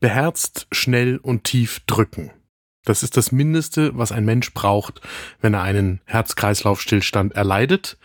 Beherzt, schnell und tief drücken. Das ist das Mindeste, was ein Mensch braucht, wenn er einen Herz-Kreislauf-Stillstand erleidet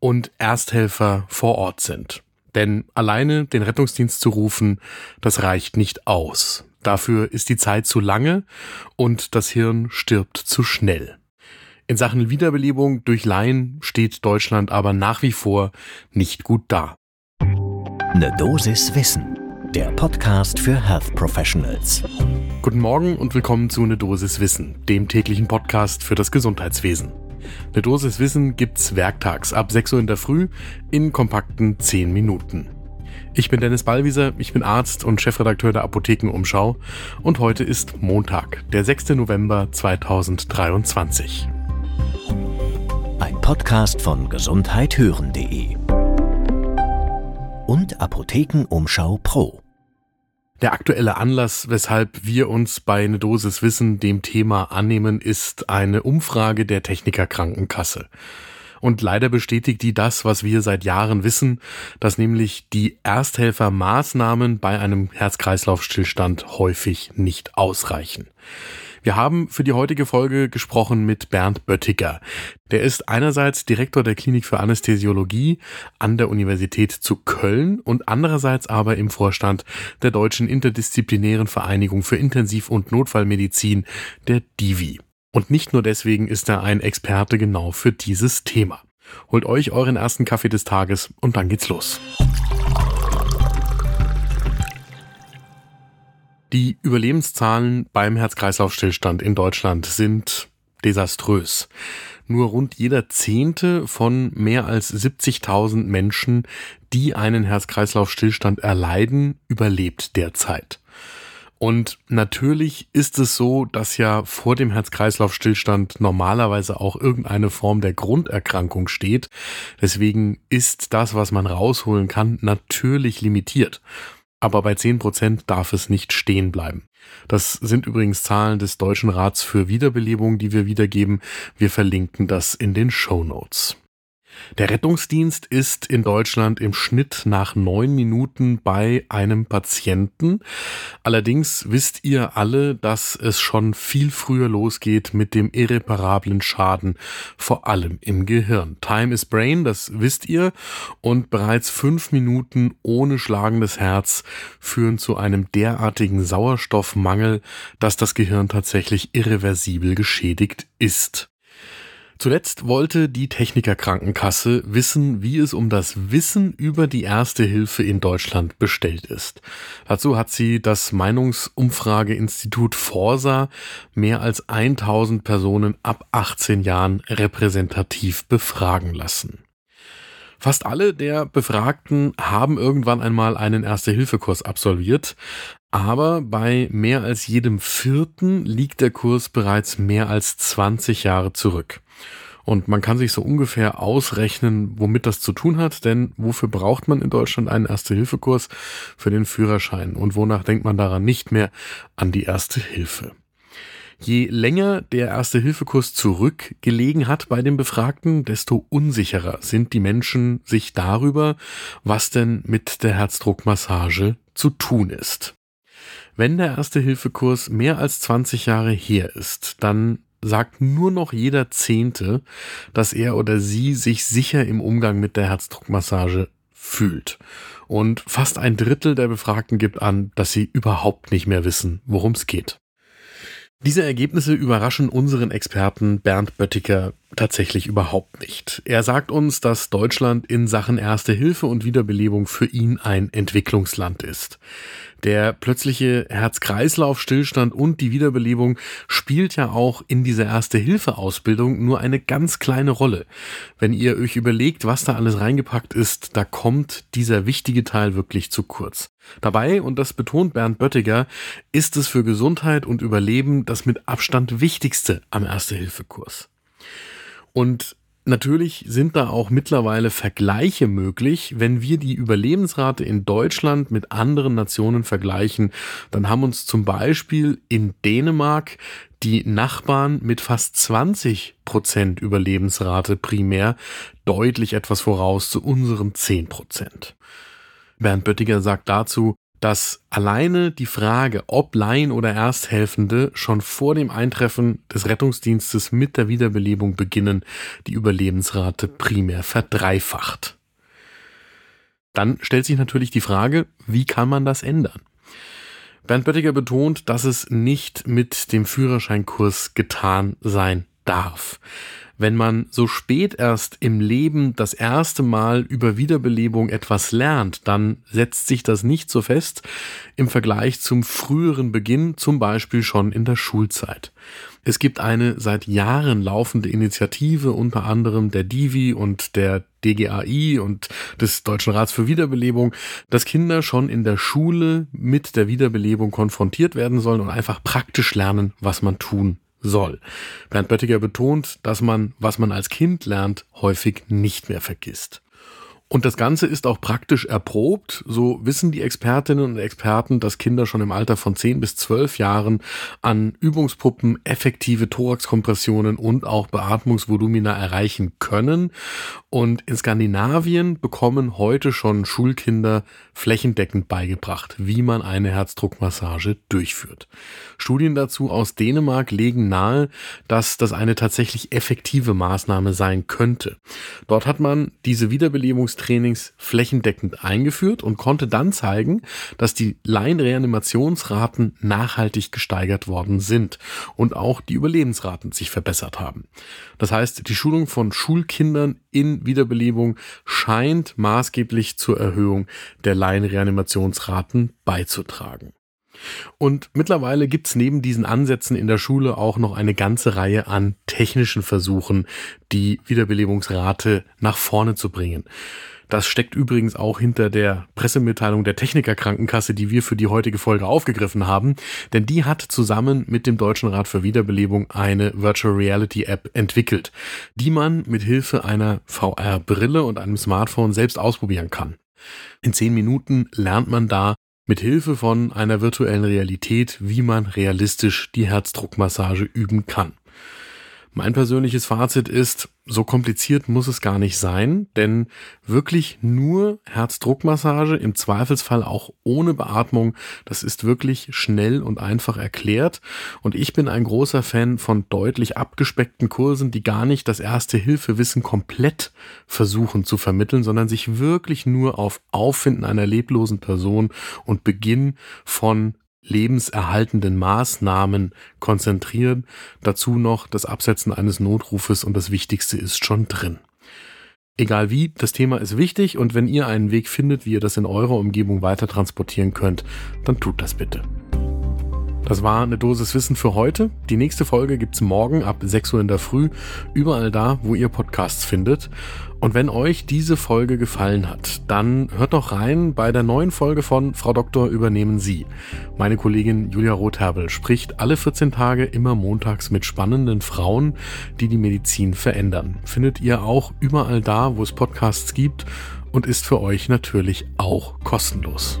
und Ersthelfer vor Ort sind. Denn alleine den Rettungsdienst zu rufen, das reicht nicht aus. Dafür ist die Zeit zu lange und das Hirn stirbt zu schnell. In Sachen Wiederbelebung durch Laien steht Deutschland aber nach wie vor nicht gut da. Ne Dosis Wissen, der Podcast für Health Professionals. Guten Morgen und willkommen zu Ne Dosis Wissen, dem täglichen Podcast für das Gesundheitswesen. Ne Dosis Wissen gibt's werktags ab 6 Uhr in der Früh in kompakten 10 Minuten. Ich bin Dennis Ballwieser, ich bin Arzt und Chefredakteur der Apothekenumschau und heute ist Montag, der 6. November 2023. Ein Podcast von gesundheithören.de und Apothekenumschau Pro. Der aktuelle Anlass, weshalb wir uns bei eine Dosis Wissen dem Thema annehmen, ist eine Umfrage der Techniker Krankenkasse. Und leider bestätigt die das, was wir seit Jahren wissen, dass nämlich die Ersthelfermaßnahmen bei einem Herz-Kreislauf-Stillstand häufig nicht ausreichen. Wir haben für die heutige Folge gesprochen mit Bernd Böttiger. Der ist einerseits Direktor der Klinik für Anästhesiologie an der Universität zu Köln und andererseits aber im Vorstand der Deutschen Interdisziplinären Vereinigung für Intensiv- und Notfallmedizin, der DIVI. Und nicht nur deswegen ist er ein Experte genau für dieses Thema. Holt euch euren ersten Kaffee des Tages und dann geht's los. Die Überlebenszahlen beim Herz-Kreislauf-Stillstand in Deutschland sind desaströs. Nur rund jeder Zehnte von mehr als 70.000 Menschen, die einen Herz-Kreislauf-Stillstand erleiden, überlebt derzeit. Und natürlich ist es so, dass ja vor dem Herz-Kreislauf-Stillstand normalerweise auch irgendeine Form der Grunderkrankung steht. Deswegen ist das, was man rausholen kann, natürlich limitiert aber bei 10% darf es nicht stehen bleiben. Das sind übrigens Zahlen des Deutschen Rats für Wiederbelebung, die wir wiedergeben. Wir verlinken das in den Show Notes. Der Rettungsdienst ist in Deutschland im Schnitt nach neun Minuten bei einem Patienten. Allerdings wisst ihr alle, dass es schon viel früher losgeht mit dem irreparablen Schaden, vor allem im Gehirn. Time is Brain, das wisst ihr, und bereits fünf Minuten ohne schlagendes Herz führen zu einem derartigen Sauerstoffmangel, dass das Gehirn tatsächlich irreversibel geschädigt ist. Zuletzt wollte die Technikerkrankenkasse wissen, wie es um das Wissen über die Erste Hilfe in Deutschland bestellt ist. Dazu hat sie das Meinungsumfrageinstitut Forsa mehr als 1000 Personen ab 18 Jahren repräsentativ befragen lassen. Fast alle der Befragten haben irgendwann einmal einen Erste-Hilfe-Kurs absolviert, aber bei mehr als jedem vierten liegt der Kurs bereits mehr als 20 Jahre zurück. Und man kann sich so ungefähr ausrechnen, womit das zu tun hat, denn wofür braucht man in Deutschland einen Erste-Hilfe-Kurs? Für den Führerschein. Und wonach denkt man daran nicht mehr an die Erste Hilfe? Je länger der Erste-Hilfe-Kurs zurückgelegen hat bei den Befragten, desto unsicherer sind die Menschen sich darüber, was denn mit der Herzdruckmassage zu tun ist. Wenn der Erste-Hilfe-Kurs mehr als 20 Jahre her ist, dann sagt nur noch jeder Zehnte, dass er oder sie sich sicher im Umgang mit der Herzdruckmassage fühlt. Und fast ein Drittel der Befragten gibt an, dass sie überhaupt nicht mehr wissen, worum es geht. Diese Ergebnisse überraschen unseren Experten Bernd Böttiger tatsächlich überhaupt nicht. Er sagt uns, dass Deutschland in Sachen Erste Hilfe und Wiederbelebung für ihn ein Entwicklungsland ist. Der plötzliche Herz-Kreislauf-Stillstand und die Wiederbelebung spielt ja auch in dieser Erste-Hilfe-Ausbildung nur eine ganz kleine Rolle. Wenn ihr euch überlegt, was da alles reingepackt ist, da kommt dieser wichtige Teil wirklich zu kurz. Dabei, und das betont Bernd Böttiger, ist es für Gesundheit und Überleben das mit Abstand wichtigste am Erste-Hilfe-Kurs. Und Natürlich sind da auch mittlerweile Vergleiche möglich. Wenn wir die Überlebensrate in Deutschland mit anderen Nationen vergleichen, dann haben uns zum Beispiel in Dänemark die Nachbarn mit fast 20 Prozent Überlebensrate primär deutlich etwas voraus zu unseren 10 Prozent. Bernd Böttiger sagt dazu, dass alleine die Frage, ob Laien oder Ersthelfende schon vor dem Eintreffen des Rettungsdienstes mit der Wiederbelebung beginnen, die Überlebensrate primär verdreifacht. Dann stellt sich natürlich die Frage, wie kann man das ändern? Bernd Böttiger betont, dass es nicht mit dem Führerscheinkurs getan sein darf. Wenn man so spät erst im Leben das erste Mal über Wiederbelebung etwas lernt, dann setzt sich das nicht so fest im Vergleich zum früheren Beginn, zum Beispiel schon in der Schulzeit. Es gibt eine seit Jahren laufende Initiative, unter anderem der Divi und der DGAI und des Deutschen Rats für Wiederbelebung, dass Kinder schon in der Schule mit der Wiederbelebung konfrontiert werden sollen und einfach praktisch lernen, was man tun soll. Bernd Böttiger betont, dass man, was man als Kind lernt, häufig nicht mehr vergisst. Und das Ganze ist auch praktisch erprobt. So wissen die Expertinnen und Experten, dass Kinder schon im Alter von 10 bis 12 Jahren an Übungspuppen effektive Thoraxkompressionen und auch Beatmungsvolumina erreichen können. Und in Skandinavien bekommen heute schon Schulkinder flächendeckend beigebracht, wie man eine Herzdruckmassage durchführt. Studien dazu aus Dänemark legen nahe, dass das eine tatsächlich effektive Maßnahme sein könnte. Dort hat man diese Wiederbelebungs Trainings flächendeckend eingeführt und konnte dann zeigen, dass die Laienreanimationsraten nachhaltig gesteigert worden sind und auch die Überlebensraten sich verbessert haben. Das heißt, die Schulung von Schulkindern in Wiederbelebung scheint maßgeblich zur Erhöhung der Laienreanimationsraten beizutragen. Und mittlerweile gibt's neben diesen Ansätzen in der Schule auch noch eine ganze Reihe an technischen Versuchen, die Wiederbelebungsrate nach vorne zu bringen. Das steckt übrigens auch hinter der Pressemitteilung der Technikerkrankenkasse, die wir für die heutige Folge aufgegriffen haben, denn die hat zusammen mit dem Deutschen Rat für Wiederbelebung eine Virtual Reality App entwickelt, die man mit Hilfe einer VR-Brille und einem Smartphone selbst ausprobieren kann. In zehn Minuten lernt man da mit Hilfe von einer virtuellen Realität, wie man realistisch die Herzdruckmassage üben kann. Mein persönliches Fazit ist, so kompliziert muss es gar nicht sein, denn wirklich nur Herzdruckmassage, im Zweifelsfall auch ohne Beatmung, das ist wirklich schnell und einfach erklärt. Und ich bin ein großer Fan von deutlich abgespeckten Kursen, die gar nicht das erste Hilfewissen komplett versuchen zu vermitteln, sondern sich wirklich nur auf Auffinden einer leblosen Person und Beginn von lebenserhaltenden Maßnahmen konzentrieren. Dazu noch das Absetzen eines Notrufes und das Wichtigste ist schon drin. Egal wie, das Thema ist wichtig und wenn ihr einen Weg findet, wie ihr das in eurer Umgebung weiter transportieren könnt, dann tut das bitte. Das war eine Dosis Wissen für heute. Die nächste Folge gibt's morgen ab 6 Uhr in der Früh, überall da, wo ihr Podcasts findet. Und wenn euch diese Folge gefallen hat, dann hört doch rein bei der neuen Folge von Frau Doktor übernehmen Sie. Meine Kollegin Julia Rotherbel spricht alle 14 Tage immer montags mit spannenden Frauen, die die Medizin verändern. Findet ihr auch überall da, wo es Podcasts gibt und ist für euch natürlich auch kostenlos.